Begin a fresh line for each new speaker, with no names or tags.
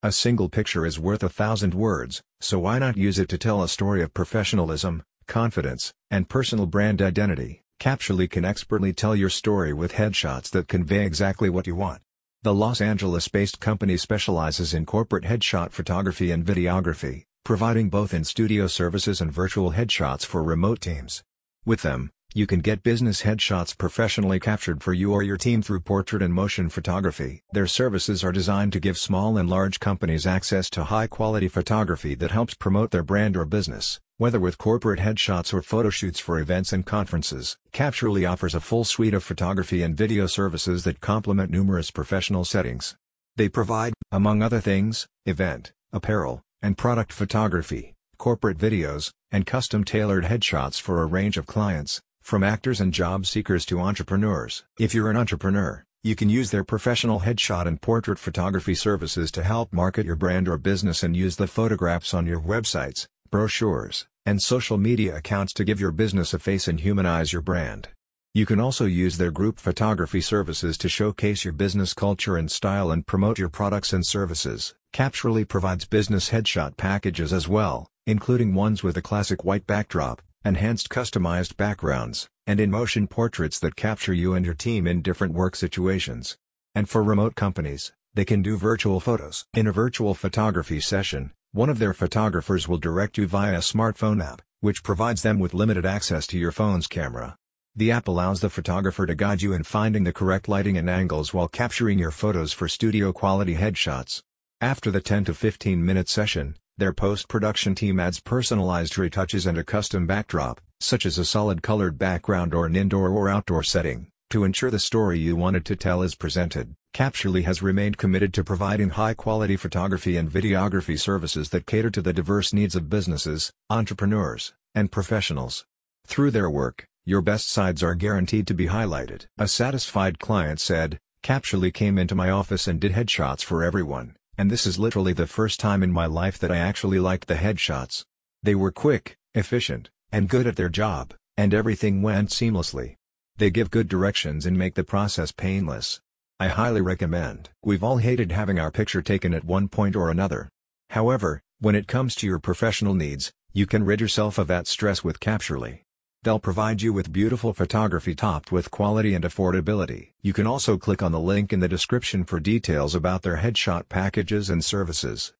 A single picture is worth a thousand words, so why not use it to tell a story of professionalism, confidence, and personal brand identity? Capturely can expertly tell your story with headshots that convey exactly what you want. The Los Angeles-based company specializes in corporate headshot photography and videography, providing both in-studio services and virtual headshots for remote teams. With them, you can get business headshots professionally captured for you or your team through portrait and motion photography. Their services are designed to give small and large companies access to high-quality photography that helps promote their brand or business, whether with corporate headshots or photoshoots for events and conferences. Capturely offers a full suite of photography and video services that complement numerous professional settings. They provide, among other things, event, apparel, and product photography, corporate videos, and custom-tailored headshots for a range of clients, from actors and job seekers to entrepreneurs. If you're an entrepreneur, you can use their professional headshot and portrait photography services to help market your brand or business and use the photographs on your websites, brochures, and social media accounts to give your business a face and humanize your brand. You can also use their group photography services to showcase your business culture and style and promote your products and services. Capturely provides business headshot packages as well, including ones with a classic white backdrop, enhanced customized backgrounds, and in-motion portraits that capture you and your team in different work situations. And for remote companies, they can do virtual photos. In a virtual photography session, one of their photographers will direct you via a smartphone app, which provides them with limited access to your phone's camera. The app allows the photographer to guide you in finding the correct lighting and angles while capturing your photos for studio quality headshots. After the 10 to 15 minute session, their post-production team adds personalized retouches and a custom backdrop, such as a solid colored background or an indoor or outdoor setting, to ensure the story you wanted to tell is presented. Capturely has remained committed to providing high-quality photography and videography services that cater to the diverse needs of businesses, entrepreneurs, and professionals. Through their work, your best sides are guaranteed to be highlighted. A satisfied client said, Capturely came into my office and did headshots for everyone. And this is literally the first time in my life that I actually liked the headshots. They were quick, efficient, and good at their job, and everything went seamlessly. They give good directions and make the process painless. I highly recommend. We've all hated having our picture taken at one point or another. However, when it comes to your professional needs, you can rid yourself of that stress with Capturely. They'll provide you with beautiful photography topped with quality and affordability. You can also click on the link in the description for details about their headshot packages and services.